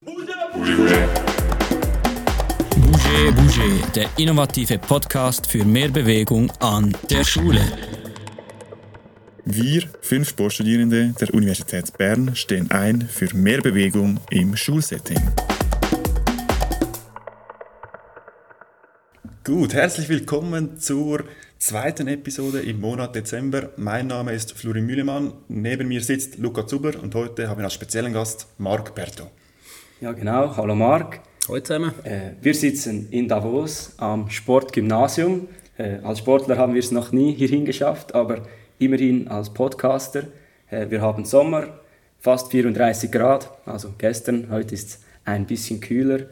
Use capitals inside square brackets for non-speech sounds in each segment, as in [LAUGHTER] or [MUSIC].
Bouger, Bouger, der innovative Podcast für mehr Bewegung an der Schule. Wir, fünf Sportstudierende der Universität Bern, stehen ein für mehr Bewegung im Schulsetting. Gut, herzlich willkommen zur zweiten Episode im Monat Dezember. Mein Name ist Florin Mühlemann, neben mir sitzt Luca Zuber und heute haben wir als speziellen Gast Marc Berto. Ja, genau. Hallo Marc. Hallo zusammen. Äh, wir sitzen in Davos am Sportgymnasium. Äh, als Sportler haben wir es noch nie hierhin geschafft, aber immerhin als Podcaster. Äh, wir haben Sommer, fast 34 Grad, also gestern, heute ist es ein bisschen kühler.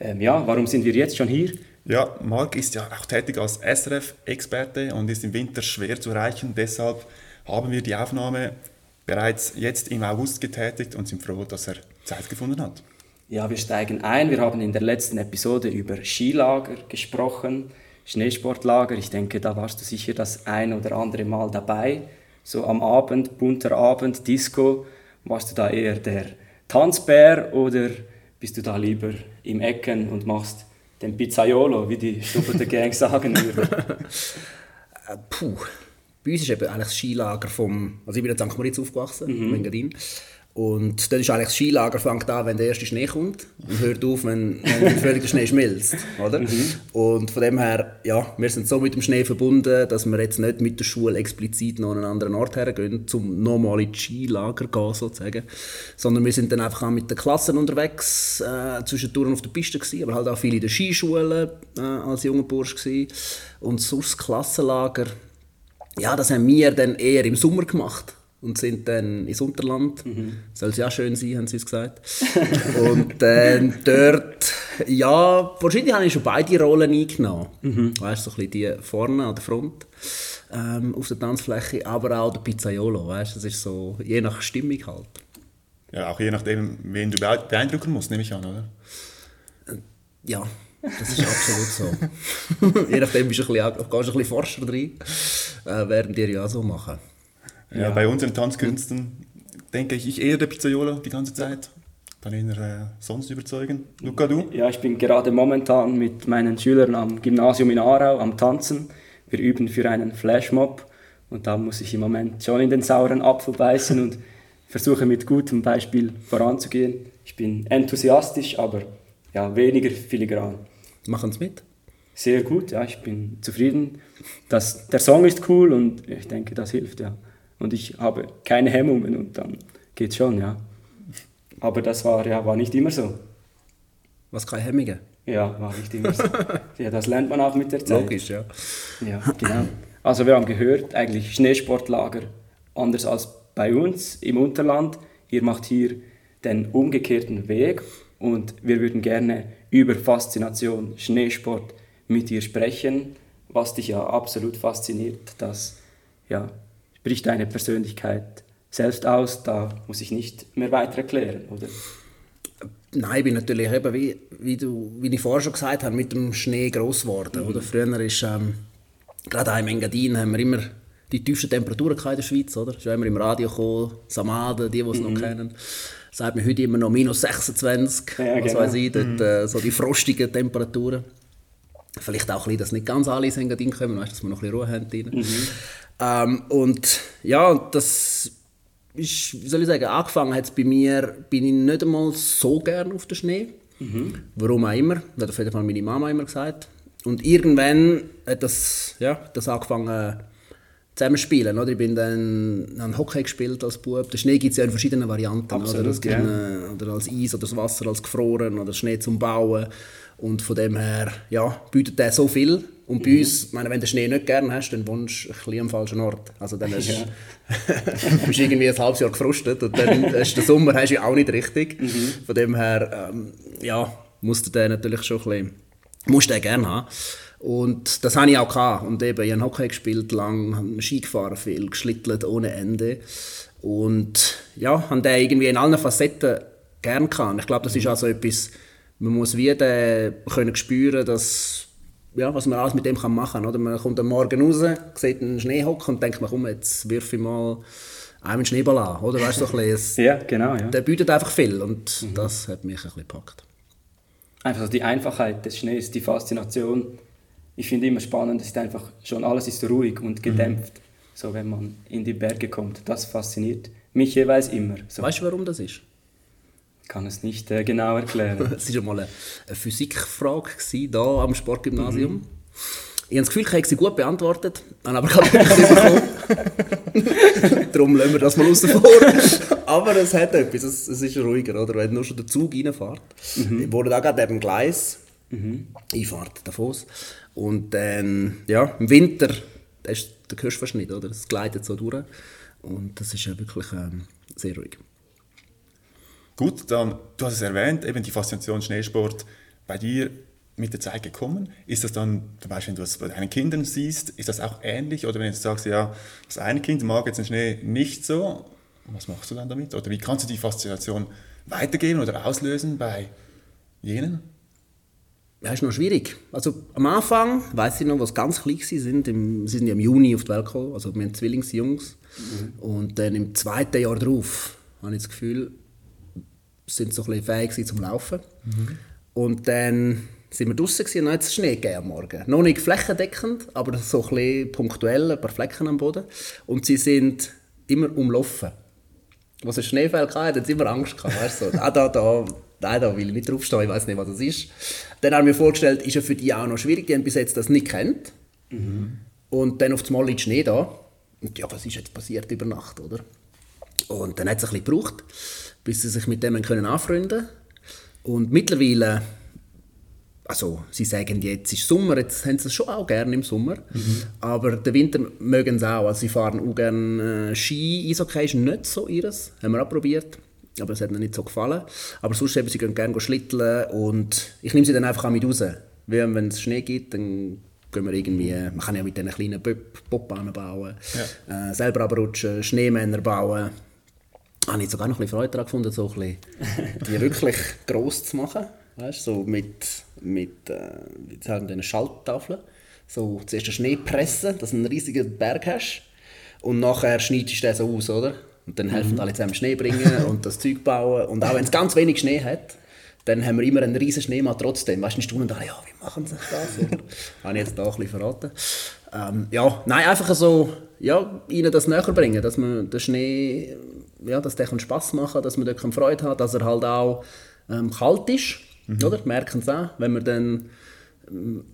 Ähm, ja, warum sind wir jetzt schon hier? Ja, Marc ist ja auch tätig als SRF-Experte und ist im Winter schwer zu erreichen. Deshalb haben wir die Aufnahme bereits jetzt im August getätigt und sind froh, dass er Zeit gefunden hat. Ja, wir steigen ein. Wir haben in der letzten Episode über Skilager gesprochen, Schneesportlager. Ich denke, da warst du sicher das ein oder andere Mal dabei. So am Abend, bunter Abend, Disco. Warst du da eher der Tanzbär oder bist du da lieber im Ecken und machst den Pizzaiolo, wie die Stubbelte Gang sagen würden? [LAUGHS] Äh, puh. Bei uns ist eben eigentlich das Skilager vom... Also ich bin in St. Moritz aufgewachsen, mhm. in Engadin. Und dann ist eigentlich das Skilager fängt an, wenn der erste Schnee kommt und hört auf, wenn, wenn [LAUGHS] völlig der Schnee schmilzt, oder? Mhm. Und von dem her, ja, wir sind so mit dem Schnee verbunden, dass wir jetzt nicht mit der Schule explizit noch an einen anderen Ort hergehen, um nochmal ins Skilager gehen, sozusagen. Sondern wir sind dann einfach auch mit den Klassen unterwegs, äh, zwischendurch auf der Piste gewesen, aber halt auch viele in der Skischule äh, als junger Bursch gewesen. Und sonst Klassenlager, ja, das haben wir dann eher im Sommer gemacht und sind dann ins Unterland. Mhm. Soll es ja schön sein, haben sie uns gesagt. [LAUGHS] und dann dort, ja, wahrscheinlich habe ich schon beide Rollen eingenommen. Mhm. Weißt du, so ein bisschen die vorne an der Front ähm, auf der Tanzfläche, aber auch der Pizzaiolo, weißt du, das ist so, je nach Stimmung halt. Ja, auch je nachdem, wen du beeindrucken musst, nehme ich an, oder? Ja, das ist absolut so. [LAUGHS] je nachdem bist du ein bisschen, gehst du ein bisschen Forscher drin, äh, werden die ja so machen. Ja, bei unseren Tanzkünsten denke ich, ich eher der Pizzaiolo die ganze Zeit. Dann eher äh, sonst überzeugen. Luca, du? Ja, ich bin gerade momentan mit meinen Schülern am Gymnasium in Aarau am Tanzen. Wir üben für einen Flashmob und da muss ich im Moment schon in den sauren Apfel beißen und [LAUGHS] versuche mit gutem Beispiel voranzugehen. Ich bin enthusiastisch, aber ja, weniger filigran. Machen Sie mit? Sehr gut, ja, ich bin zufrieden. Das, der Song ist cool und ich denke, das hilft, ja und ich habe keine Hemmungen und dann geht's schon, ja. Aber das war, ja, war nicht immer so. Was keine Hemmungen? Ja, war nicht immer so. ja, das lernt man auch mit der Zeit. Logisch, ja. Ja, genau. Also wir haben gehört, eigentlich Schneesportlager anders als bei uns im Unterland. Ihr macht hier den umgekehrten Weg und wir würden gerne über Faszination Schneesport mit dir sprechen, was dich ja absolut fasziniert, dass ja, spricht deine Persönlichkeit selbst aus, da muss ich nicht mehr weiter erklären, oder? Nein, ich bin natürlich eben, wie, wie, du, wie ich vorher schon gesagt habe, mit dem Schnee gross geworden. Mhm. Oder? Früher ist, ähm, gerade auch im Engadin, haben wir immer die tiefsten Temperaturen in der Schweiz. Oder? Ist immer im Radio gekommen, Samaden, die, die es mhm. noch kennen. Sagt man heute immer noch minus 26, ja, was genau. weiß ich, dort, mhm. äh, so die frostigen Temperaturen. Vielleicht auch ein bisschen, dass nicht ganz alle ins Engadin kommen, weißt, dass wir noch ein bisschen Ruhe haben. Mhm. Ähm, und ja, das ist, wie soll ich sagen, angefangen hat es bei mir, bin ich nicht einmal so gern auf den Schnee. Mhm. Warum auch immer, das hat auf jeden Fall meine Mama immer gesagt. Und irgendwann hat das, ja, das angefangen äh, zusammenspielen. Oder? Ich bin dann an Hockey gespielt als Bub. Der Schnee gibt es ja in verschiedenen Varianten. Absolut, oder? Ja. oder als Eis oder das Wasser als gefroren oder Schnee zum Bauen. Und von dem her ja, bietet der so viel. Und bei mhm. uns, meine, wenn du Schnee nicht gerne hast, dann wohnst du ein bisschen am falschen Ort. Also dann hast, ja. [LAUGHS] bist du irgendwie ein halbes Jahr gefrustet und dann hast den Sommer hast du auch nicht richtig. Mhm. Von dem her, ähm, ja, musst du den natürlich schon ein bisschen, musst den gerne haben. Und das hatte ich auch gehabt. Und eben, ich habe Hockey gespielt lang, Ski gefahren viel, geschlittelt ohne Ende. Und ja, habe den irgendwie in allen Facetten gerne gehabt. Ich glaube, das ist also etwas, man muss wieder können spüren, dass ja, was man alles mit dem kann machen kann. Man kommt am Morgen raus, sieht einen Schneehock und denkt, man, komm, jetzt wirf ich mal einen Schneeball an, oder? Weißt du, so ein bisschen, [LAUGHS] Ja, genau, ja. der bietet einfach viel und das hat mich ein bisschen gepackt. Einfach so die Einfachheit des Schnees, die Faszination. Ich finde immer spannend, es ist einfach schon alles ist ruhig und gedämpft. So wenn man in die Berge kommt, das fasziniert mich jeweils immer. So Weißt du, warum das ist? kann es nicht äh, genau erklären. [LAUGHS] Es war mal eine, eine Physikfrage hier am Sportgymnasium. Ich habe das Gefühl, ich habe sie gut beantwortet, habe aber gerade nicht bekommen. [LAUGHS] Darum lassen wir das mal außen vor. Aber es hat etwas, es, es ist ruhiger, oder? Wenn nur schon der Zug reinfährt. Ich wurde da gerade neben dem Gleis, Einfahrt Davos. Und dann, ja, im Winter, da ist der hörst du fast nicht, oder? Es gleitet so durch. Und das ist ja wirklich ähm, sehr ruhig. Gut, dann, du hast es erwähnt, eben die Faszination Schneesport bei dir mit der Zeit gekommen. Ist das dann, zum Beispiel, wenn du es bei deinen Kindern siehst, ist das auch ähnlich? Oder wenn du sagst, ja, das eine Kind mag jetzt den Schnee nicht so, was machst du dann damit? Oder wie kannst du die Faszination weitergeben oder auslösen bei jenen? Ja, ist noch schwierig. Also am Anfang, weiß ich noch, was ganz klein sie sind, im, sie sind ja im Juni auf die Welt gekommen, also wir haben Zwillingsjungs. Und dann im zweiten Jahr darauf habe ich das Gefühl, sind so ein bisschen fähig zum Laufen. Und dann sind wir draußen und dann hat es Schnee gegeben am Morgen. Noch nicht flächendeckend, aber so ein bisschen punktuell, ein paar Flecken am Boden. Und sie sind immer umlaufen. Was ein Schneefall hatte, hat sie immer Angst gehabt. Weißt du? so, ah, da, da, nein, da will ich nicht draufstehen, ich weiß nicht, was das ist. Dann haben wir vorgestellt, ist ja für die auch noch schwierig, die haben bis jetzt das nicht kennt. Und dann auf einmal liegt Schnee da. Und ja, was ist jetzt passiert über Nacht, oder? Und dann hat es ein bisschen gebraucht, bis sie sich mit dem können anfreunden Und mittlerweile, also sie sagen jetzt ist Sommer, jetzt haben sie es schon auch gerne im Sommer, aber den Winter mögen sie auch. Also sie fahren auch gerne äh, Ski, Eishockey ist nicht so ihres, haben wir auch probiert. Aber es hat ihnen nicht so gefallen. Aber sonst eben, sie gehen gerne schlitteln und ich nehme sie dann einfach auch mit raus. Weil wenn es Schnee gibt, dann gehen wir irgendwie, man kann ja mit diesen kleinen Bobbahnen bauen, äh, selber abrutschen, Schneemänner bauen. Habe ich sogar noch ein bisschen Freude daran gefunden, so ein bisschen [LAUGHS] die wirklich gross zu machen. Weißt, so mit, mit äh, wie sagen wir, Schalttafeln. So zuerst den Schnee pressen, dass du einen riesigen Berg hast. Und nachher schneidest du den so aus, oder? Und dann helfen alle zusammen Schnee bringen und das Zeug bauen. Und auch wenn es ganz wenig Schnee hat, dann haben wir immer einen riesen Schneemann trotzdem. Weißt du, eine Stunde da, ja, wie machen sie das? Oder? [LAUGHS] Habe ich jetzt da ein bisschen verraten. Ähm, ja, nein, einfach so, ja, ihnen das näher bringen, dass man den Schnee, ja, dass der Spass machen kann, dass man dort Freude hat, dass er halt auch ähm, kalt ist, oder? Merken sie auch, wenn wir dann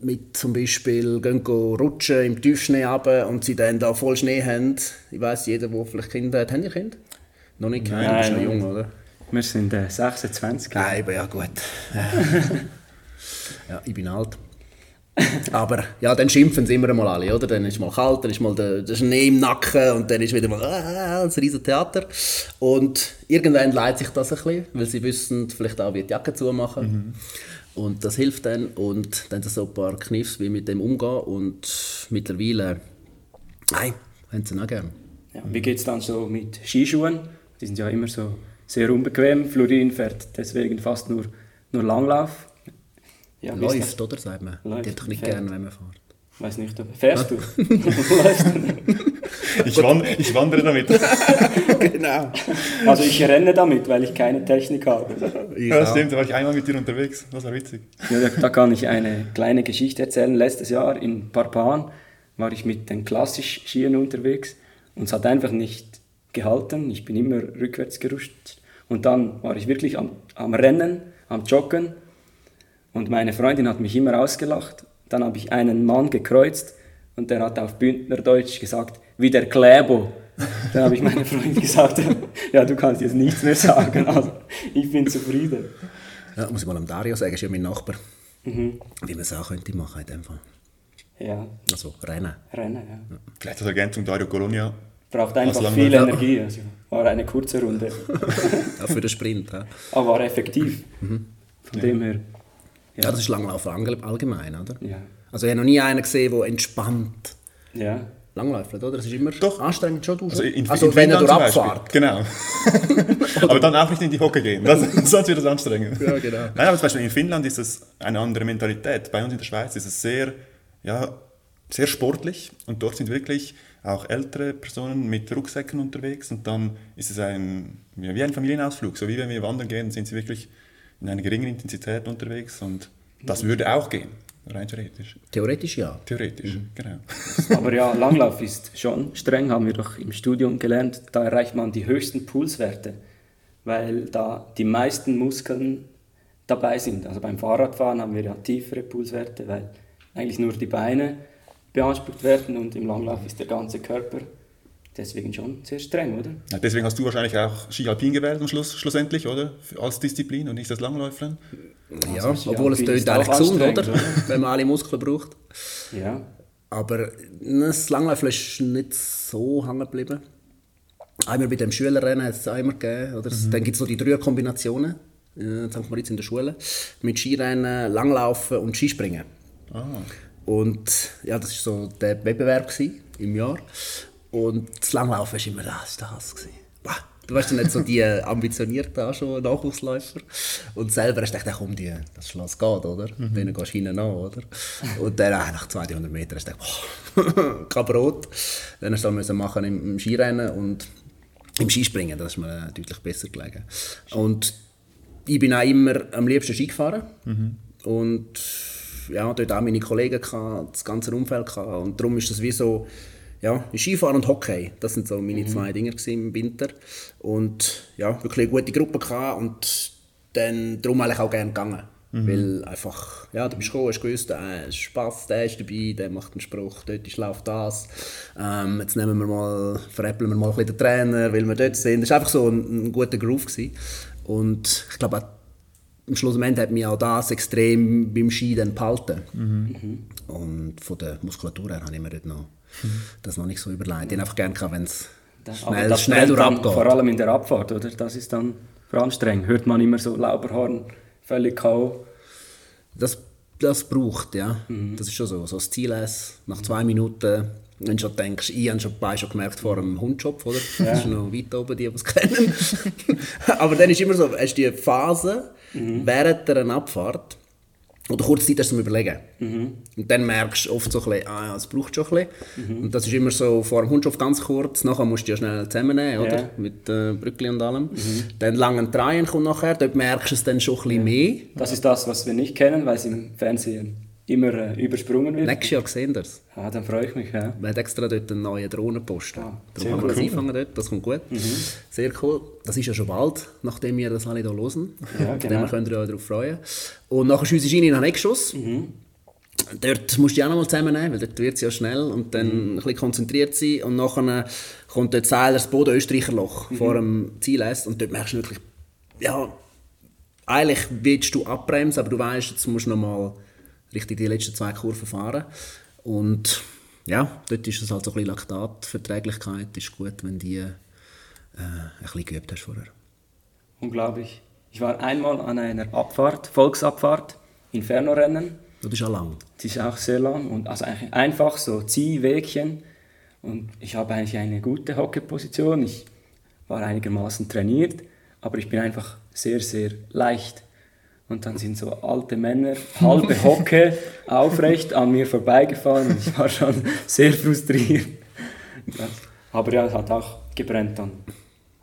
mit zum Beispiel gehen rutschen im Tiefschnee runter und sie dann da voll Schnee haben. Ich weiss, jeder, der vielleicht Kinder hat, haben die Kinder? Noch nicht, Kinder, du bist noch Nein, jung, nein. oder? Wir sind äh, 26. Nein, aber ja gut. [LAUGHS] ja, ich bin alt. Aber ja, dann schimpfen sie immer mal alle, oder? Dann ist mal kalt, dann ist mal der, der Schnee im Nacken und dann ist wieder mal ah, ein riesen Theater. Und irgendwann leidet sich das ein bisschen, weil sie wissen vielleicht auch, wie die Jacke zumachen. Und das hilft dann. Und dann so ein paar Kniffs, wie mit dem umgehen. Und mittlerweile, nein, haben sie auch gerne. Ja, wie geht es dann so mit Skischuhen? Die sind ja immer so sehr unbequem. Florin fährt deswegen fast nur, nur Langlauf. Ja, Läuft, oder? Sagt man. Läuft, Die hat doch nicht fährt. gerne, wenn man fährt. Das? Weiß nicht, ob- fährst du? [LAUGHS] Ich, wan ich wandere damit. [LAUGHS] genau. also ich renne damit, weil ich keine Technik habe. Ja, stimmt, da war ich einmal mit dir unterwegs. Das war witzig. Ja, da- da kann ich eine kleine Geschichte erzählen. Letztes Jahr in Parpan war ich mit den klassisch Skiern unterwegs und es hat einfach nicht gehalten. Ich bin immer rückwärts gerutscht. Und dann war ich wirklich am, am Rennen, am Joggen und meine Freundin hat mich immer ausgelacht. Dann habe ich einen Mann gekreuzt und der hat auf Bündnerdeutsch gesagt, wie der Kläbo. Dann habe ich meiner Freundin gesagt, [LAUGHS] ja, du kannst jetzt nichts mehr sagen. Also, ich bin zufrieden. Ja, muss ich mal am Dario sagen, ist ja mein Nachbar. Mhm. Wie man es auch könnte machen in dem Fall. Ja, Also Rennen. Rennen, ja. Vielleicht als Ergänzung Dario Colonia. Braucht einfach lange- viel Ja. Energie. Also war eine kurze Runde, [LAUGHS] Auch für den Sprint. Ja, aber war effektiv. Mhm. Von dem her, ja das ist Langlaufen allge- allgemein, oder? ja. Also ich habe noch nie einen gesehen, der entspannt ja. langläuft, oder? Das ist immer Doch. anstrengend schon. Du Also, in, also in wenn er durch. Abfahrt. Genau. [LAUGHS] aber dann auch nicht in die Hocke gehen, das, sonst wird es anstrengend. Ja, genau. Nein, aber zum Beispiel in Finnland ist es eine andere Mentalität. Bei uns in der Schweiz ist es sehr, ja, sehr sportlich und dort sind wirklich auch ältere Personen mit Rucksäcken unterwegs und dann ist es ein, wie ein Familienausflug. So wie wenn wir wandern gehen, sind sie wirklich in einer geringen Intensität unterwegs und das würde auch gehen, rein theoretisch. Theoretisch ja. Theoretisch, genau. [LAUGHS] Aber ja, Langlauf ist schon streng, haben wir doch im Studium gelernt. Da erreicht man die höchsten Pulswerte, weil da die meisten Muskeln dabei sind. Also beim Fahrradfahren haben wir ja tiefere Pulswerte, weil eigentlich nur die Beine beansprucht werden und im Langlauf ist der ganze Körper deswegen schon sehr streng, oder? Ja, deswegen hast du wahrscheinlich auch Ski Alpin gewählt am Schluss, schlussendlich, oder? Als Disziplin und nicht das Langläufern. Ja, Also, obwohl es tönt eigentlich gesund, oder? anstrengend, [LAUGHS] Wenn man alle Muskeln braucht. Ja. Aber das Langläufeln ist nicht so hängen geblieben. Einmal bei dem Schülerrennen hat es immer gegeben. Oder? Dann gibt es noch die drei Kombinationen, in St. Moritz in der Schule, mit Skirennen, Langlaufen und Skispringen. Ah. Und ja, das war so der Wettbewerb im Jahr. Und das Langlaufen war immer das, das. Bah, Du warst dann nicht so die ambitionierten auch schon Nachwuchsläufer. Und selber hast du gedacht, komm, die, das Schloss geht, oder? Mhm. Denen gehst du hinten an, oder? Und dann ah, nach 200 Metern hast du gedacht, boah, [LAUGHS] kein Brot. Dann hast du dann machen im, im Skirennen und im Skispringen, das ist mir deutlich besser gelegen. Und ich bin auch immer am liebsten Ski gefahren. Und ja, dort auch meine Kollegen, gehabt, das ganze Umfeld. Gehabt. Und darum ist das wie so, ja, Skifahren und Hockey, das sind so meine zwei Dinge im Winter. Und ja, wirklich eine gute Gruppe gehabt und dann darum eigentlich auch gerne gegangen. Weil einfach, ja, du bist gekommen, hast gewusst, äh, Spass, der ist dabei, der macht einen Spruch, dort ist läuft das. Ähm, jetzt nehmen wir mal, veräppeln wir mal ein bisschen den Trainer, weil wir dort sind. Das war einfach so ein, ein guter Groove. Gewesen. Und ich glaube, auch am Schlussendlich hat mich auch das extrem beim Ski dann behalten. Und von der Muskulatur her habe ich mir dort noch, das noch nicht so überlegt. Ich einfach gerne gehabt, wenn es schnell, schnell durchabgeht. Vor allem in der Abfahrt, oder? Das ist dann streng. Hört man immer so Lauberhorn, völlig K.O. Das, das braucht, ja. Das ist schon so. So das Ziel ist, nach zwei Minuten, wenn du schon denkst, ich habe schon, beide schon gemerkt vor dem Hundschopf, oder? Das ist noch weit oben, die, die es kennen. [LAUGHS] Aber dann ist immer so, hast du die Phase während einer Abfahrt, oder kurz Zeit hast du zum Überlegen. Und dann merkst du oft so ein bisschen, ah ja, es braucht schon ein bisschen. Und das ist immer so vor dem Hundschopf ganz kurz, nachher musst du ja schnell zusammennehmen, oder? Ja. Mit äh, Brückli und allem. Dann langen Dreien kommt nachher, dort merkst du es dann schon ein bisschen mehr. Das ist das, was wir nicht kennen, weil es im Fernsehen immer äh, übersprungen wird. Nächstes Jahr sehen wir es. Ah, dann freue ich mich. Ja. Wir haben extra dort einen neuen Drohnenposten. Ah, Darum haben wir das cool. einfangen dort, das kommt gut. Sehr cool. Das ist ja schon bald, nachdem wir das alle hier hören. Ja, genau. her könnt ihr euch darauf freuen. Und nachher schiessen wir in den Eckschuss. Dort musst du dich auch noch mal zusammennehmen, weil dort wird es ja schnell und dann ein bisschen konzentriert sein. Und nachher kommt dort Seiler das Boden-Österreicher-Loch vor dem Ziel. Und dort merkst du wirklich, ja, eigentlich willst du abbremsen, aber du weißt, jetzt musst du noch mal richtig die letzten zwei Kurven fahren. Und ja, dort ist es halt so ein bisschen Laktatverträglichkeit. ist gut, wenn die äh, ein bisschen geübt hast vorher. Unglaublich. Ich war einmal an einer Abfahrt, Volksabfahrt, Inferno-Rennen. Das ist auch lang. Die ist auch sehr lang und also einfach so Ziehwegchen. Und ich habe eigentlich eine gute Hockeyposition. Ich war einigermaßen trainiert, aber ich bin einfach sehr, sehr leicht. Und dann sind so alte Männer, halbe Hocke, [LAUGHS] aufrecht an mir vorbeigefahren. Und ich war schon sehr frustriert. Das, aber ja, es hat auch gebrennt dann.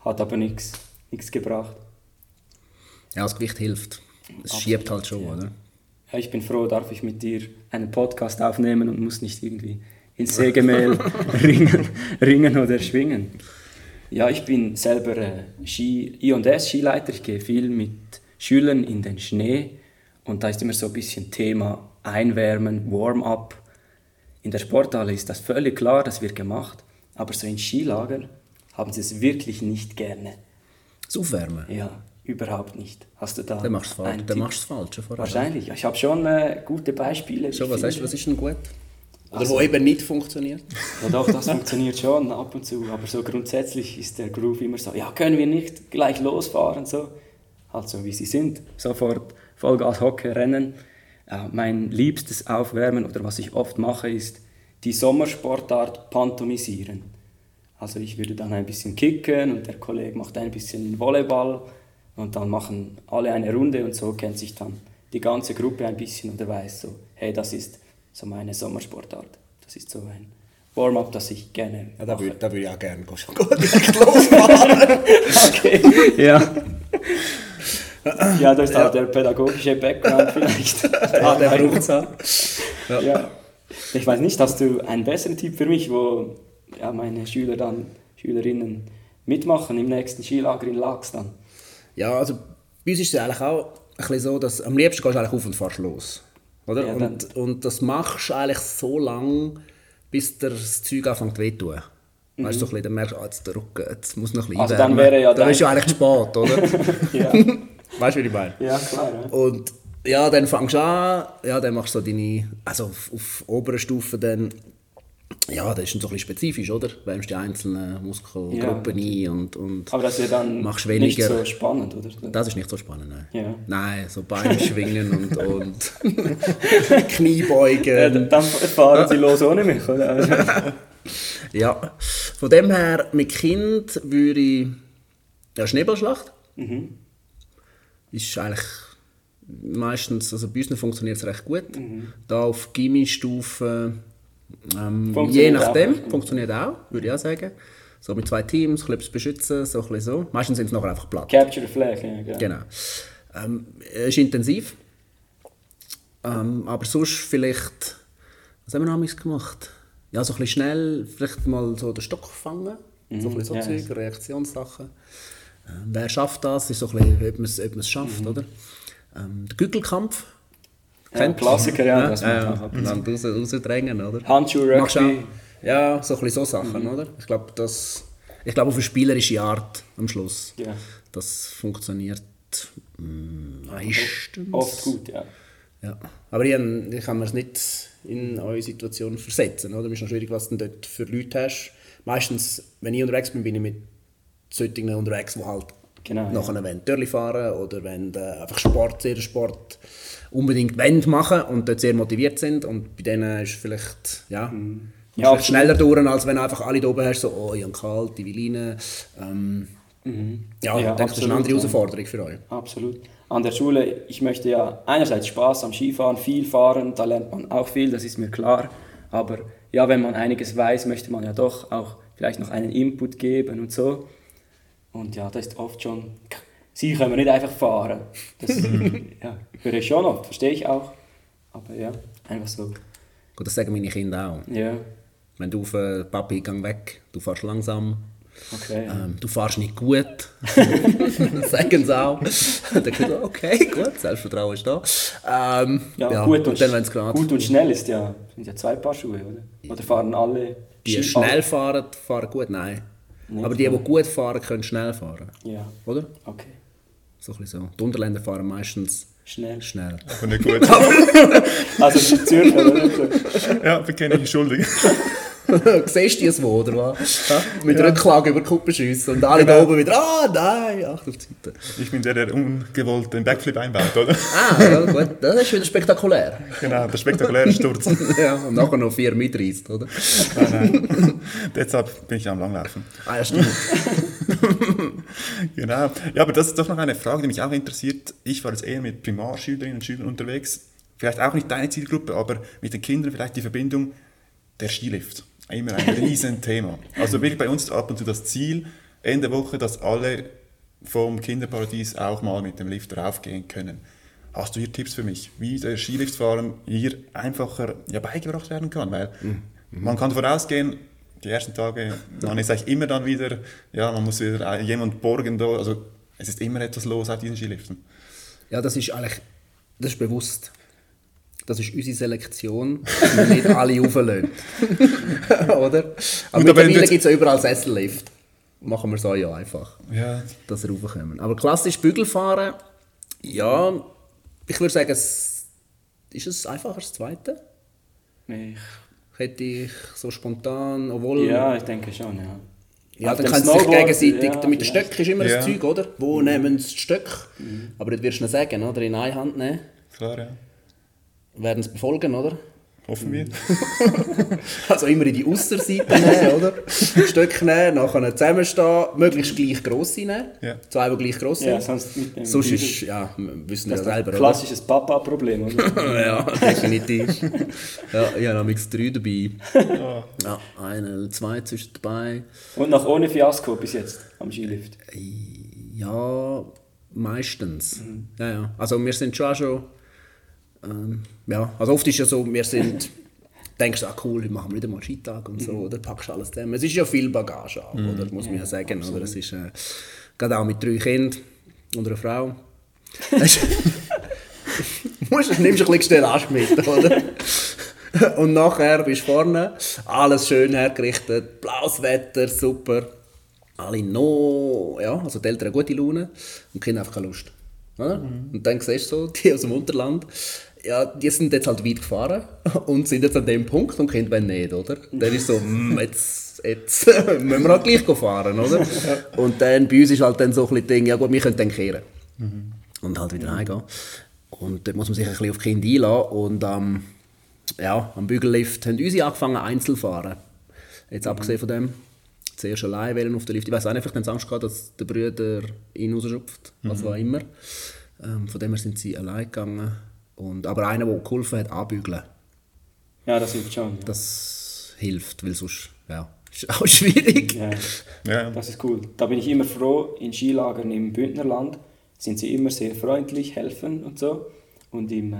Hat aber nichts gebracht. Ja, das Gewicht hilft. Es schiebt halt schon, oder? Ja, ich bin froh, darf ich mit dir einen Podcast aufnehmen und muss nicht irgendwie ins Sägemehl [LAUGHS] ringen, ringen oder schwingen. Ja, ich bin selber äh, Ski, I&S Skileiter. Ich gehe viel mit Schülern in den Schnee und da ist immer so ein bisschen Thema Einwärmen, Warm-up. In der Sporthalle ist das völlig klar, das wird gemacht, aber so in Skilager haben sie es wirklich nicht gerne. Das Aufwärmen. Ja, überhaupt nicht. Hast du da Dann machst du es falsch. Vorher. Wahrscheinlich. Ich habe schon äh, gute Beispiele. Schon, was, hast, was ist denn gut? Oder Also- wo eben nicht funktioniert? [LAUGHS] Ja doch, das funktioniert schon ab und zu, aber so grundsätzlich ist der Groove immer so, ja, können wir nicht gleich losfahren, so. Halt so, wie sie sind. Sofort Vollgas Hockey, Rennen. Äh, mein liebstes Aufwärmen oder was ich oft mache, ist die Sommersportart pantomisieren. Also ich würde dann ein bisschen kicken und der Kollege macht ein bisschen Volleyball und dann machen alle eine Runde und so kennt sich dann die ganze Gruppe ein bisschen und er weiß so, hey, das ist so meine Sommersportart. Das ist so ein Warm-up, das ich gerne Ja, da würde würd ich auch gerne go- [LAUGHS] direkt [LAUGHS] losfahren. [LAUGHS] Okay, ja. [CLEARS THROAT] Ja, da ist halt der pädagogische Background vielleicht. [LAUGHS] ja, der braucht es auch. Ja. Ich weiß nicht, hast du einen besseren Tipp für mich, wo ja, meine Schüler dann, Schülerinnen mitmachen im nächsten Skilager in Lax dann? Ja, also bei uns ist es eigentlich auch ein bisschen so, dass am liebsten gehst du eigentlich auf und fährst los. Oder? Ja, und, und das machst du eigentlich so lange, bis dir das Zeug anfängt weh zu tun. Weißt du, so ein bisschen, dann merkst du, ah, jetzt der Rücken, jetzt muss noch ein bisschen Also dann wäre ja Dann ist ja eigentlich spät, oder? [LAUGHS] Ja, [LAUGHS] weißt du, wie ich meine? ja klar. Ja. Und ja, dann fängst du an, ja, dann machst du so deine, also auf, auf oberen Stufen dann, ja, das ist dann so ein bisschen spezifisch, oder? Wärmst die einzelnen Muskelgruppen ein und, und Aber das ist ja dann machst nicht weniger. so spannend, oder? Das ist nicht so spannend, nein. Ja. Nein, so Beine [LAUGHS] schwingen und, und [LAUGHS] Ja, Kniebeugen. dann dann fahren sie los ohne mich, oder? Also, [LAUGHS] Ja, von dem her, mit Kind würde ich, ja, Schneeballschlacht. Mhm. Ist eigentlich meistens, also bei uns funktioniert es recht gut. Mhm. Da auf Gimmi-Stufe, ähm, je nachdem, auch. funktioniert auch, würde ich auch sagen. So mit zwei Teams, ein bisschen beschützen, so ein bisschen so. Meistens sind es nachher einfach platt. Capture the Flag, ja, genau. Genau. Ähm, es ist intensiv. Ähm, aber sonst vielleicht, was haben wir noch gemacht? Ja, so ein bisschen schnell, vielleicht mal so den Stock fangen. so ein bisschen so Mhm, ja. Zeug, Reaktionssachen. Wer schafft das? Ist so ein bisschen, ob man es, schafft, Mhm. oder? Ähm, der Gückelkampf. Ja, Klassiker, ja, das ja, macht man. ja. Land raus, rausdrängen, oder? Handschuhe, Rugby. Ja, so ein bisschen so Sachen, Mhm. oder? Ich glaube, das, ich glaube auf eine spielerische Art am Schluss. Ja. Das funktioniert mm, meistens. Oft gut, ja. Ja. Aber ich, ich kann mir es nicht in eure Situation versetzen. Oder? Es ist noch schwierig, was du dort für Leute hast. Meistens, wenn ich unterwegs bin, bin ich mit solchen unterwegs, die halt Genau, nachher wollen Törli fahren oder wenn äh, einfach Sport, sehr Sport unbedingt wollen machen und dort sehr motiviert sind. Und bei denen ist vielleicht, ja, Mhm. Ja, ja absolut. schneller durch, als wenn du einfach alle da oben hast, so, oh, ich habe kalt, ich will rein. Ähm, Ja, Ja, denke, das ist eine andere ja. Herausforderung für euch. Absolut. An der Schule, ich möchte ja einerseits Spaß am Skifahren, viel fahren, da lernt man auch viel, das ist mir klar. Aber ja, wenn man einiges weiß, möchte man ja doch auch vielleicht noch einen Input geben und so. Und ja, das ist oft schon, sie können nicht einfach fahren. Das [LAUGHS] ja, höre ich schon oft, verstehe ich auch. Aber ja, einfach so. Gut, das sagen meine Kinder auch. Ja, Wenn du auf äh, Papi, gang weg, du fährst langsam, okay. ähm, du fährst nicht gut, [LAUGHS] sagen sie auch. [LAUGHS] dann so, okay, gut, Selbstvertrauen ist da. Ähm, ja, gut, und dann, es gerade gut und schnell ist ja, sind ja zwei Paar Schuhe, oder? Oder fahren alle die Ski- schnell fahren, fahren gut, nein. Aber die, die gut fahren, können schnell fahren, Ja, oder? okay. So ein bisschen so. Die Unterländer fahren meistens Schnell. schnell. [LAUGHS] Aber nicht gut. Also die Zürcher, oder? ja, bekenne ich schuldig. [LAUGHS] [LAUGHS] Siehst du das wo, oder was? Ja? Mit Rücklage über die Kuppe schiessen und alle da oben wieder, ah nein, acht auf die Seite. Ich bin der, der ungewollt den Backflip einbaut, oder? Ah, ja, gut, das ist wieder spektakulär. genau, der spektakuläre Sturz. [LAUGHS] ja, und nachher noch vier mitreißt, oder? Deshalb bin ich am Langlaufen. Ah, ja, stimmt. [LAUGHS] Genau. Ja, aber das ist doch noch eine Frage, die mich auch interessiert. Ich war jetzt eher mit Primarschülerinnen und Schülern unterwegs. Vielleicht auch nicht deine Zielgruppe, aber mit den Kindern vielleicht die Verbindung der Skilift. Immer ein Riesenthema. Also wirklich bei uns ist ab und zu das Ziel, Ende Woche, dass alle vom Kinderparadies auch mal mit dem Lift raufgehen können. Hast du hier Tipps für mich, wie der Skiliftfahren hier einfacher ja, beigebracht werden kann? Weil man kann davon ausgehen, die ersten Tage, man ist eigentlich immer dann wieder, ja, man muss wieder jemand borgen da, also es ist immer etwas los auf diesen Skiliften. Ja, das ist eigentlich, das ist bewusst. Das ist unsere Selektion, dass wir nicht alle rauflassen. [LAUGHS] Oder? Aber du mittlerweile gibt es ja überall Sessellift. Machen wir es auch ja einfach, Ja, dass sie raufkommen. Aber klassisch Bügelfahren, ja, ich würde sagen, es ist es einfacher als das Zweite. Ich, Hätte ich so spontan, obwohl... ja, ich denke schon, ja. Ja, Auf dann sie sich Snowboard, gegenseitig, ja, mit den vielleicht. Stöcken ist immer Ja. das Zeug, oder? Wo nehmen sie das Stück? Aber das wirst du nicht sagen, oder? In eine Hand nehmen. klar, ja. Werden sie befolgen, oder? Hoffen wir. [LAUGHS] Also immer in die Ausserseite nehmen, [LAUGHS] oder? Stöcke nehmen, nachher zusammenstehen, möglichst gleich gross nehmen. Ja. Zwei, die gleich gross sind. Ja, sonst mit dem Sonst ist, ja, wir wissen ja das ist selber, ein klassisches Papa-Problem, oder? [LAUGHS] ja, definitiv. ja, ich habe nämlich drei dabei. Ja, eine, zwei zwischen dabei. Und noch ohne Fiasko bis jetzt am Skilift. Ja, meistens. Ja, ja. Also wir sind schon auch schon... Ähm, ja, also oft ist ja so, wir sind... [LAUGHS] Denkst du, ah cool, machen wir wieder mal Skitag und so, oder? Packst alles zusammen. Es ist ja viel Bagage auch, oder? Muss man ja sagen, oder? Es ist... Äh, gerade auch mit drei Kindern und einer Frau. [LAUGHS] Du, [LAUGHS] musst, nimmst ein bisschen Stellage mit, oder? Und nachher bist du vorne, alles schön hergerichtet, blaues Wetter, super. Alle noch, ja, also die Eltern haben gute Laune und die Kinder haben einfach keine Lust. Oder? Und dann siehst du so, die aus dem Unterland, ja, die sind jetzt halt weit gefahren [LAUGHS] und sind jetzt an dem Punkt und Kinder wollen nicht, oder? Dann ist so, hm, jetzt, jetzt [LAUGHS] müssen wir halt gleich fahren, oder? Und dann bei uns ist halt dann so ein bisschen Ding, ja gut, wir können dann kehren. Und halt wieder heimgehen. Und dort muss man sich ein bisschen auf die Kinder einlassen und ähm, ja, am Bügellift haben unsere angefangen einzeln zu fahren. Jetzt abgesehen von dem, zuerst allein wählen auf der Lift. Ich weiß auch nicht, vielleicht haben sie Angst gehabt, dass der Bruder ihn rausschupft, was auch immer. Ähm, von dem her sind sie allein gegangen. Und, aber einer, der geholfen hat, anbügeln, Ja, das hilft schon. das hilft, weil sonst, ja, ist [LAUGHS] auch schwierig. Ja, Ja. das ist cool. Da bin ich immer froh, in Skilagern im Bündnerland sind sie immer sehr freundlich, helfen und so. Und im, äh,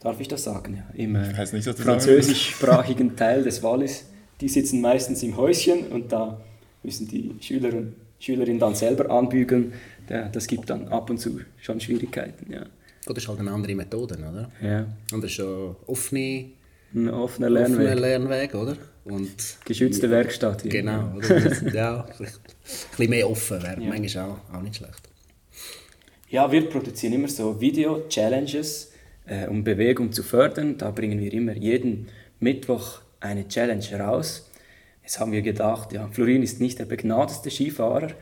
darf ich das sagen, ja, im äh, nicht, französischsprachigen Teil des Wallis, die sitzen meistens im Häuschen und da müssen die Schüler und Schülerinnen dann selber anbügeln. Ja, das gibt dann ab und zu schon Schwierigkeiten. Ja, Gut, das ist halt eine andere Methode, oder? ja. Und das ist schon offene, ein offener offener Lernweg, Lernweg, oder? Und geschützte Werkstatt. hier. Genau, oder? [LAUGHS] ja, vielleicht ein bisschen mehr offen wäre manchmal auch, auch nicht schlecht. Ja, wir produzieren immer so Video-Challenges, äh, um Bewegung zu fördern. Da bringen wir immer jeden Mittwoch eine Challenge raus. Jetzt haben wir gedacht, ja, Florin ist nicht der begnadeste Skifahrer.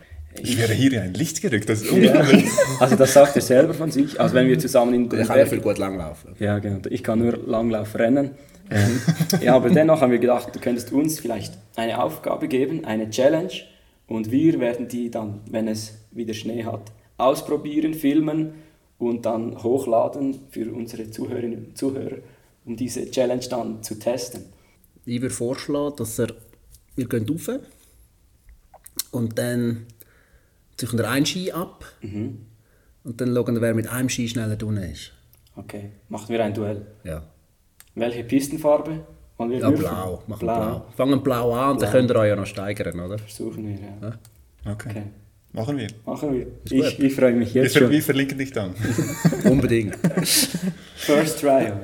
Ich wäre hier in ein Licht gerückt. Das ist Ja, unglaublich. [LAUGHS] also das sagt er selber von sich. Also wenn wir zusammen in Ich den kann ja Berg viel gut langlaufen. ja, genau. Ich kann nur Langlauf rennen. Ähm, ja, aber dennoch haben wir gedacht, du könntest uns vielleicht eine Aufgabe geben, eine Challenge. Und wir werden die dann, wenn es wieder Schnee hat, ausprobieren, filmen und dann hochladen für unsere Zuhörerinnen und Zuhörer, um diese Challenge dann zu testen. Ich würde vorschlagen, dass er, wir gehen rauf und dann züchten wir einen Ski ab und dann schauen wir, wer mit einem Ski schneller unten ist. Okay, machen wir ein Duell. Ja. Welche Pistenfarbe? Wollen wir Ja, blau. Machen blau. blau. Fangen blau an und dann könnt ihr euch ja noch steigern, oder? Versuchen wir, ja. Okay. Okay, Machen wir. machen wir. Ich, ich freue mich Wir, jetzt ver schon. wir verlinken dich dann. [LAUGHS] Unbedingt. First try. oder?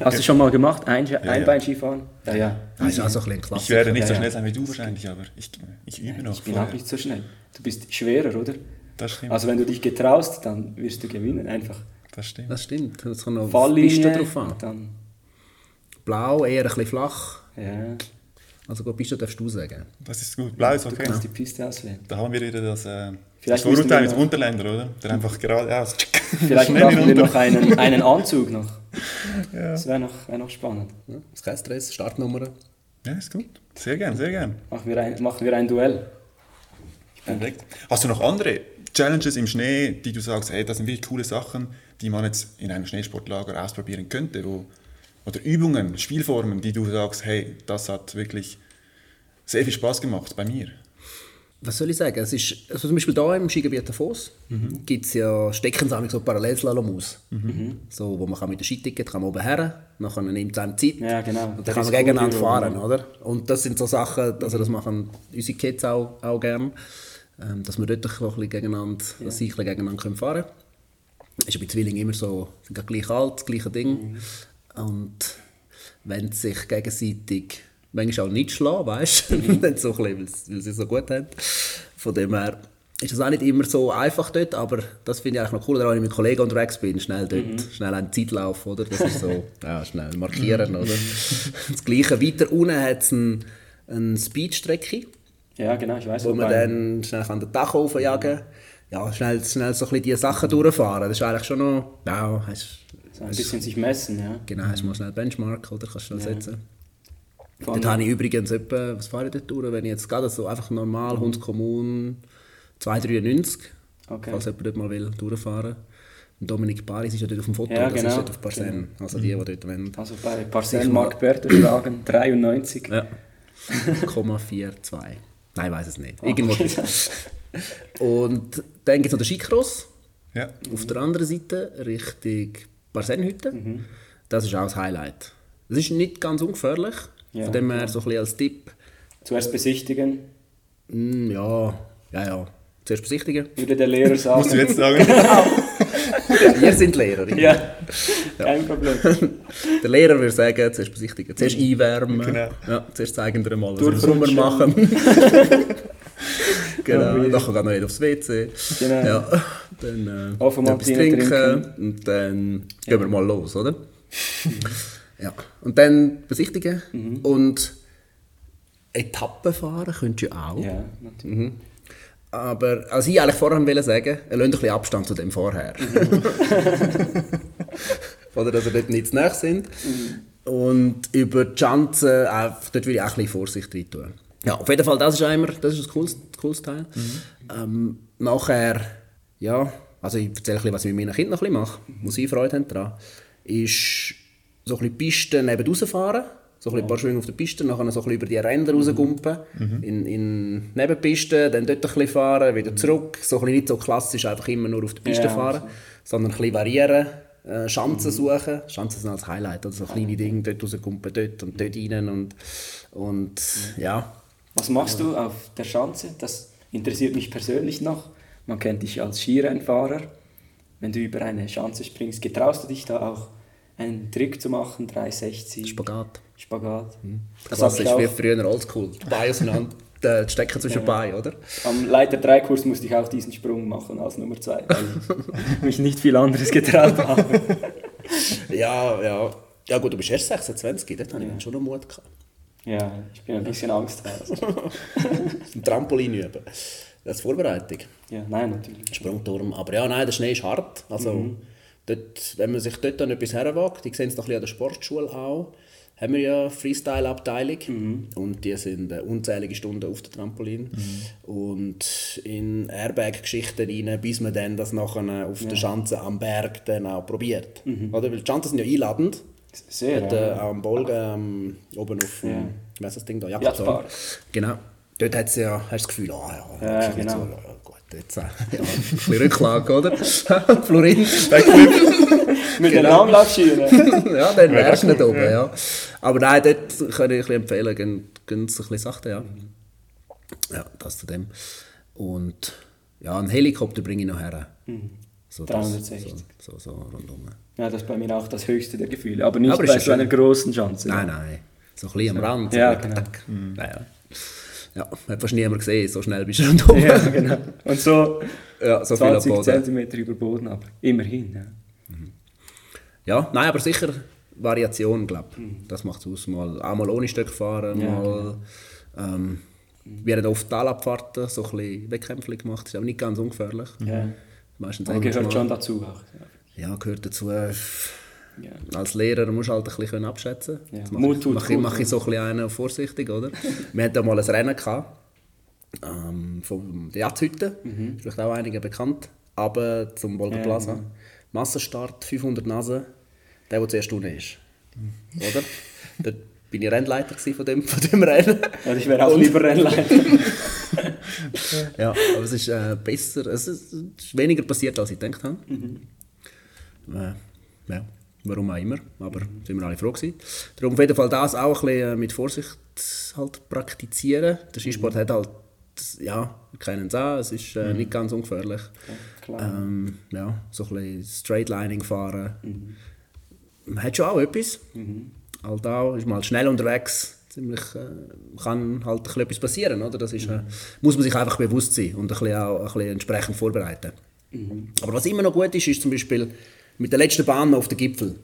Hast du schon mal gemacht? Ein ja. Einbeinskifahren? Ja, ja. Das ist auch so ein bisschen Ich werde nicht so schnell sein wie du wahrscheinlich, aber ich, ich übe noch. Ich bin vorher. auch nicht so schnell. Du bist schwerer, oder? Das stimmt. Also wenn du dich getraust, dann wirst du gewinnen. Einfach das stimmt. Das stimmt. Das kommt noch Falllinie. drauf an. Dann, Blau eher ein bisschen flach. ja, Also gut, Piste darfst du sagen. Das ist gut. Blau ist du okay. kannst die Piste auswählen. Da haben wir wieder das, äh, das Vorurteil mit Unterländer, oder? Der einfach geradeaus. [LAUGHS] Vielleicht brauchen wir noch einen, einen Anzug noch. [LAUGHS] Das wäre noch, wär noch spannend. Ja, das ist kein Stress, Startnummer. Ja, ist gut. Sehr gern, sehr gern. Machen wir ein, machen wir ein Duell. Perfekt. Hast du noch andere Challenges im Schnee, die du sagst, hey, das sind wirklich coole Sachen, die man jetzt in einem Schneesportlager ausprobieren könnte? Wo, oder Übungen, Spielformen, die du sagst, hey, das hat wirklich sehr viel Spaß gemacht bei mir. Was soll ich sagen? Es ist, also zum Beispiel hier im Skigebiet Davos Mhm. gibt es ja, stecken sie so Parallelslalom aus. So, wo man kann mit dem Skiticket kann man oben her, nachher nimmt es Zeit Ja, genau. und Das dann kann man gegeneinander cool, fahren, ja. oder? Und das sind so Sachen, also das machen unsere Kids auch, auch gerne, ähm, dass wir dort auch ein bisschen gegeneinander, dass sie ein bisschen gegeneinander können fahren können. Ist ja bei Zwillingen immer so, sind gleich alt, das gleiche Ding. Und wenn sie sich gegenseitig manchmal auch nicht schlagen, weißt du, [LAUGHS] so ein bisschen, weil sie- sie so gut haben. Von dem her ist das auch nicht immer so einfach dort, aber das finde ich eigentlich noch cool, wenn ich mit Kollegen unterwegs bin, schnell dort, schnell einen Zeitlauf, oder? Das ist so, [LAUGHS] ja, schnell markieren, oder? [LAUGHS] Das Gleiche, weiter unten hat es eine, eine Speedstrecke, Ja, genau, ich weiß wo man dann schnell an den Dach raufjagen kann. Ja, schnell, schnell so ein bisschen diese Sachen durchfahren, das ist eigentlich schon noch, ja, ist So ein bisschen sich messen, ja. Genau, hast du mal schnell Benchmark, oder? Kannst du schnell setzen. Vor Dort habe ich übrigens etwa, was fahre ich dort durch, wenn ich jetzt gerade so einfach normal, Hundskommun 293, Okay. falls jemand dort mal will, durchfahren. Und Dominik Paris ist ja dort auf dem Foto, Ja, das genau. ist dort auf Parsen. Also die, die dort wollen. Also bei Parcel Mark Berter schlagen, 93. Ja. 0,42. Nein, ich weiß es nicht. Irgendwo. [LAUGHS] Und dann gibt es noch den Skicross. Ja. Auf der anderen Seite Richtung Barsenhütte. Das ist auch das Highlight. Das ist nicht ganz ungefährlich. Ja, Von dem her so ein bisschen als Tipp. Zuerst besichtigen, Mm, ja, ja, ja. Zuerst besichtigen. würde der Lehrer Musst du sagen. jetzt sagen? [LAUGHS] [LAUGHS] Ihr sind Lehrer. ja, kein Problem. [LAUGHS] Der Lehrer würde sagen, zuerst besichtigen. Zuerst einwärmen. Genau. Ja, zuerst zeigen wir mal, was wir. Sommer machen. [LAUGHS] genau. Ja, Nachher gehen wir nicht aufs WC. Genau. Ja. [LAUGHS] Dann äh, etwas trinken. trinken. Und dann gehen wir mal los, oder? [LAUGHS] ja. Und dann besichtigen. Mhm. Und Etappen fahren könnt ihr auch. Ja, natürlich. Aber als ich eigentlich vorher wollte sagen, er lasst ein bisschen Abstand zu dem vorher. Oder dass wir dort nicht zu nahe sind. Und über die Chancen, einfach, dort würde ich auch ein bisschen Vorsicht rein tun. Ja, auf jeden Fall, das ist einmal, das ist ein cooles, cooles Teil. Ähm, nachher, ja, also ich erzähle ein bisschen, was ich mit meinen Kindern noch ein bisschen mache, wo sie Freude haben daran, ist so ein bisschen Pisten neben rausfahren. So ein, paar Schwünge auf der Piste, nachher so ein bisschen über die Ränder rausgumpen, in, in Nebenpisten, dann dort ein bisschen fahren, wieder zurück. So ein bisschen nicht so klassisch einfach immer nur auf der Piste Ja, fahren, sondern ein bisschen variieren, äh, Schanzen suchen. Schanzen sind als Highlight, also so kleine Dinge, dort rausgumpen, dort und dort rein und, und ja. Was machst du auf der Schanze? Das interessiert mich persönlich noch. Man kennt dich als Skirennfahrer. Wenn du über eine Schanze springst, getraust du dich da auch einen Trick zu machen, 360? Spagat. Spagat. Das, hab das ich ist wie früher oldschool. Die Beine auseinander, die Stecken zwischen den Beinen, oder? Am Leiter 3 Kurs musste ich auch diesen Sprung machen als Nummer 2, weil ich mich nicht viel anderes getraut habe. [LAUGHS] Ja, ja. Ja gut, du bist erst 26, dort habe ich dann schon noch Mut gehabt. Ja, ich bin ein bisschen angsthaft. [LAUGHS] Ein Trampolin üben. Das ist Vorbereitung. Ja, nein, natürlich. Sprungturm. Aber ja, nein, der Schnee ist hart. Also, dort, wenn man sich dort an etwas herwagt, ich sehe es noch ein bisschen an der Sportschule auch, haben wir ja Freestyle-Abteilung und die sind äh, unzählige Stunden auf der Trampolin und in Airbag-Geschichten rein, bis man dann das nachher auf der Schanze am Berg dann auch probiert. Oder? Weil die Schanzen sind ja einladend. Sehr, Dort, äh, am Bolgen, ähm, oben auf dem, Ja. wie heisst das Ding da? Yachtpark. Genau. Dort hat's ja, hast du das Gefühl, ah ja, Ja, genau. so, ja, gut, jetzt, äh, [LAUGHS] ja, ein bisschen Rücklage, oder? [LAUGHS] Florin, [LAUGHS] Mit den Genau. Armlaufschienen. ja, dann wärst du nicht oben, ja. Aber nein, dort kann ich ein bisschen empfehlen, gehen, gehen Sie ein bisschen sachte, ja. Ja, das zu dem. Und ja, einen Helikopter bringe ich noch her. So, das- 360. So, so, so rundum. Ja, das ist bei mir auch das höchste der Gefühle. Aber nicht Aber bei so einer großen Chance. Nein, nein. So ein bisschen am Rand. so Ja, tack, genau. tack. Naja. Ja, hat fast niemand gesehen, so schnell bist du rundum. Ja, genau. Und so [LAUGHS] Ja, so viel am 20 Boden. cm über Boden, aber immerhin. Ja. Ja, nein, aber sicher Variation, glaube ich. Das macht es aus. Mal, auch mal ohne Stöcke fahren, Ja, mal... Ähm, wir haben oft Talabfahrten, so ein bisschen Wettkämpfe gemacht. ist aber nicht ganz ungefährlich. Ja. Meistens einmal gehört schon dazu auch. Ja, gehört dazu. äh, Ja. Als Lehrer musst du halt ein bisschen abschätzen Ja. können. Mut Mache tut ich, gut, so ein bisschen einen vorsichtig, oder? [LAUGHS] wir hatten da mal ein Rennen gehabt, ähm, von der Jatzhütte, ist vielleicht auch einigen bekannt, aber zum Mhm. Ja, Plaza. genau. Massenstart, 500 Nasen, der, der zuerst unten ist. Oder? [LAUGHS] Dort bin ich Rennleiter von dem, von dem Rennen. Ja, ich wäre auch Und- lieber Rennleiter. [LAUGHS] [LAUGHS] Ja, aber es ist äh, besser, es ist, weniger passiert, als ich gedacht habe. Äh, ja, warum auch immer, aber sind wir alle froh gewesen. Darum auf jeden Fall das auch ein bisschen äh, mit Vorsicht halt praktizieren. Der Skisport hat halt, ja, wir kennen es auch, es ist äh, nicht ganz ungefährlich. klar. Ähm, ja, so ein bisschen Straightlining fahren. Man hat schon auch etwas. Halt auch, ist mal schnell unterwegs. Ziemlich, äh, kann halt ein bisschen etwas passieren, oder? Das ist, äh, muss man sich einfach bewusst sein und ein bisschen auch ein bisschen entsprechend vorbereiten. Aber was immer noch gut ist, ist zum Beispiel mit der letzten Bahn noch auf den Gipfel.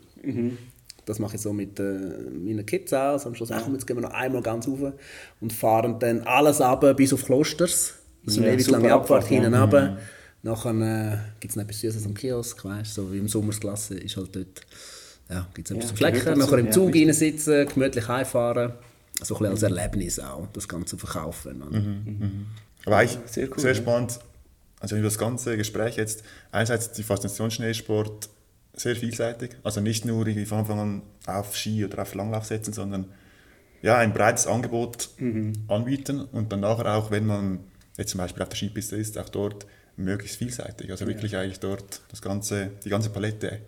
Das mache ich so mit äh, meinen Kids auch. Also am Schluss ach, jetzt gehen wir noch einmal ganz rauf und fahren dann alles ab bis auf Klosters. Das ist eine Ja, ewig lange Abfahrt Abfahrt, ja. hinten runter. Nachher äh, gibt es noch etwas Süßes am Kiosk, weißt so wie im Sommersklasse ist halt dort, ja, gibt es etwas Ja, zum Schlecken. Nachher im ja, Zug richtig. reinsitzen, gemütlich heimfahren, so ein bisschen als Erlebnis auch, das Ganze verkaufen. oder? Aber eigentlich sehr sehr, cool, ja. spannend, also über das ganze Gespräch jetzt, einerseits die Faszination Schneesport sehr vielseitig, also nicht nur irgendwie von Anfang an auf Ski oder auf Langlauf setzen, sondern ja, ein breites Angebot Mhm. anbieten und dann nachher auch, wenn man jetzt zum Beispiel auf der Skipiste ist, auch dort möglichst vielseitig, also wirklich eigentlich dort das ganze, die ganze Palette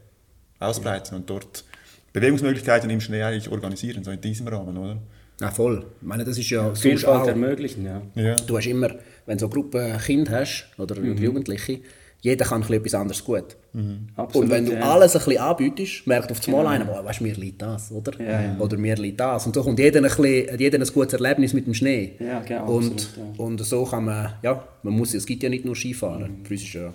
ausbreiten und dort Bewegungsmöglichkeiten im Schnee eigentlich organisieren, so in diesem Rahmen, oder? Ja, voll. Ich meine, das ist ja sonst Vielfalt auch- ermöglichen, ja. Ja. Du hast immer, wenn du so eine Gruppe Kind hast oder Jugendliche, jeder kann ein bisschen etwas anderes gut. Absolut, Und wenn du ja. alles ein bisschen anbietest, merkt auf das Mal einer, boah, weißt, du, mir liegt das, oder? Ja, ja. Oder mir liegt das. Und so kommt jeder ein, bisschen, jeder ein gutes Erlebnis mit dem Schnee. Ja, genau, Und, absolut, ja. und so kann man, ja, man muss, es gibt ja nicht nur Skifahren. Mhm. Für uns ja, ist ja,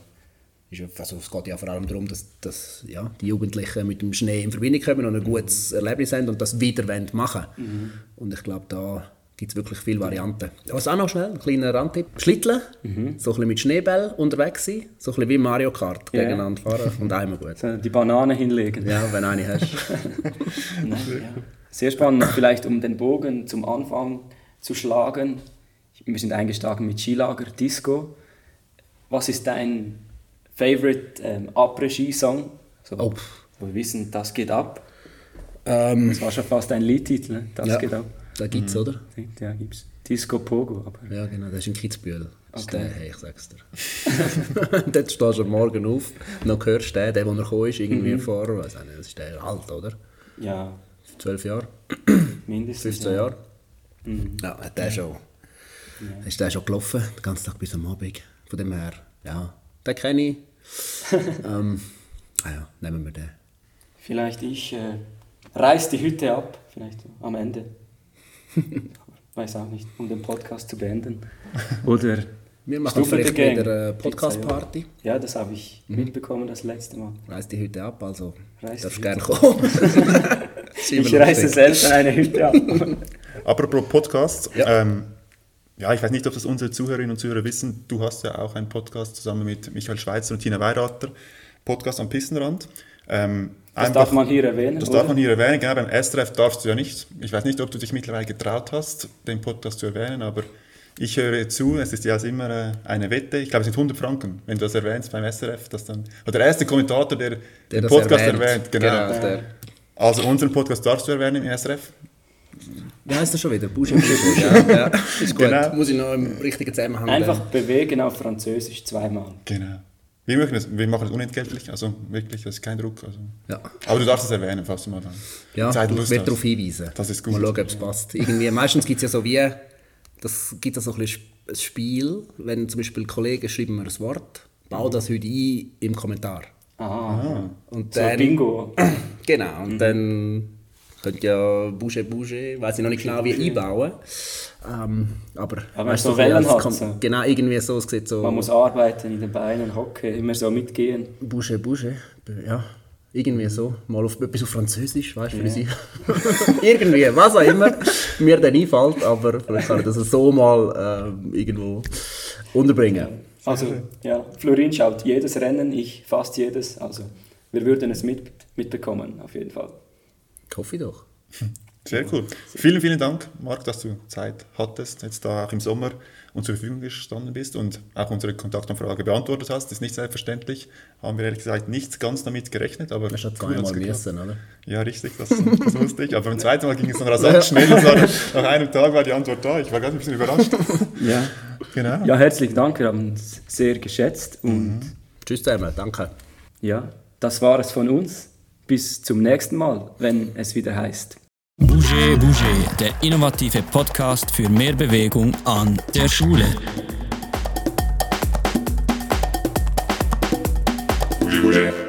also es geht ja vor allem darum, dass, dass ja, die Jugendlichen mit dem Schnee in Verbindung kommen und ein gutes Erlebnis haben und das wieder wollen machen Mhm. Und ich glaube, da gibt es wirklich viele Varianten. Was auch noch schnell, ein kleiner Randtipp. Schlitteln, so ein bisschen mit Schneeball unterwegs sein, so ein bisschen wie Mario Kart Ja. gegeneinander fahren und einmal gut. Die Banane hinlegen. Ja, wenn du eine hast. [LAUGHS] Nein, ja. Sehr spannend, vielleicht um den Bogen zum Anfang zu schlagen. Wir sind eingestiegen mit Skilager, Disco. Was ist dein Favorite ähm, Après-Ski-Song? So, Oh. Wo wir wissen, das geht ab. ähm, Das war schon fast ein Liedtitel, ne? das ja, geht ab. da gibt es, oder? Ja, gibt's. Disco Pogo, aber Ja, genau, das ist in Kitzbühel. Das ist Okay. der, hey, ich sag's dir. [LAUGHS] Dort stehst du am Morgen auf, noch hörst du den, der, er gekommen ist, irgendwie Mhm. vor, weiß auch nicht, das ist der alt, oder? ja, Zwölf Jahre, mindestens. 15 ja. Jahre. Ja, hat der schon, ist der schon gelaufen, den ganzen Tag bis am Abend. Von dem her, ja, den kenne ich. [LAUGHS] ähm, ah ja, nehmen wir den. Vielleicht ich äh, reiß die Hütte ab, vielleicht am Ende. [LAUGHS] Weiß auch nicht, um den Podcast zu beenden. Oder Wir machen Stufe vielleicht wieder eine Podcast-Party. Ja, das habe ich mitbekommen das letzte Mal. Reiß die Hütte ab, also Reiß darfst gerne kommen. [LAUGHS] Ich reiße selbst eine Hütte ab. Apropos Podcast, Ja. ähm, ja, ich weiß nicht, ob das unsere Zuhörerinnen und Zuhörer wissen. Du hast ja auch einen Podcast zusammen mit Michael Schweitzer und Tina Weirater, Podcast am Pistenrand. Ähm, Das einfach- darf man hier erwähnen. Das oder? darf man hier erwähnen, genau, beim SRF darfst du ja nicht. Ich weiß nicht, ob du dich mittlerweile getraut hast, den Podcast zu erwähnen, aber ich höre zu, es ist ja als immer äh, eine Wette, ich glaube es sind 100 Franken, wenn du das erwähnst beim SRF, dass dann, oder der erste Kommentator, der, Der den Podcast erwähnt. erwähnt, genau. Genau, der- Also unseren Podcast darfst du erwähnen im SRF. Wie heißt das schon wieder? Busch und [LAUGHS] Busch. ja, ja. Ist gut. Genau. Muss ich noch im richtigen Zusammenhang Einfach bewegen auf Französisch zweimal. Genau. Wir machen, das, wir machen das unentgeltlich, also wirklich, das ist kein Druck. Also. Ja. Aber du darfst es erwähnen, falls du mal dann Ja, Zeit und ich Lust werde hast. darauf hinweisen. Das ist gut. Mal schauen, ob es passt. Irgendwie, meistens gibt es ja so wie, das gibt ja so ein, bisschen ein Spiel, wenn zum Beispiel Kollegen schreiben mir ein Wort, bau das heute ein im Kommentar. Aha. Und So dann, Bingo. [CLEARS THROAT] Genau, und dann könnt ihr Bouge Bouge, weiß ich noch nicht genau wie einbauen. Ähm, aber Aber weißt so wie Wellen hat, so. Genau, irgendwie so, es sieht so Man muss arbeiten in den Beinen, hocken, immer so mitgehen. Bouge Bouge, ja, irgendwie so. Mal auf etwas auf Französisch, weißt du, wie sie. [LAUGHS] irgendwie, was auch immer mir dann einfällt, aber vielleicht kann ich das so mal ähm, irgendwo unterbringen. Also, ja, Florin schaut jedes Rennen, ich fast jedes. Also, wir würden es mit, mitbekommen, auf jeden Fall. Ich hoffe doch. Sehr cool. Vielen, vielen Dank, Marc, dass du Zeit hattest, jetzt da auch im Sommer uns zur Verfügung gestanden bist und auch unsere Kontaktanfrage beantwortet hast. Das ist nicht selbstverständlich. Haben wir ehrlich gesagt nicht ganz damit gerechnet, aber Das ja cool, zweimal geklappt. müssen, oder? Ja, richtig, das, das wusste ich. Aber beim zweiten Mal ging es dann rasant schnell. Es war, nach einem Tag war die Antwort da. Ich war ganz ein bisschen überrascht. Ja. Genau. ja, herzlichen Dank, wir haben es sehr geschätzt. Und Tschüss zusammen, danke. ja, das war es von uns. Bis zum nächsten Mal, wenn es wieder heißt. Bouger Bouger, der innovative Podcast für mehr Bewegung an der Schule. Bouger, bouger.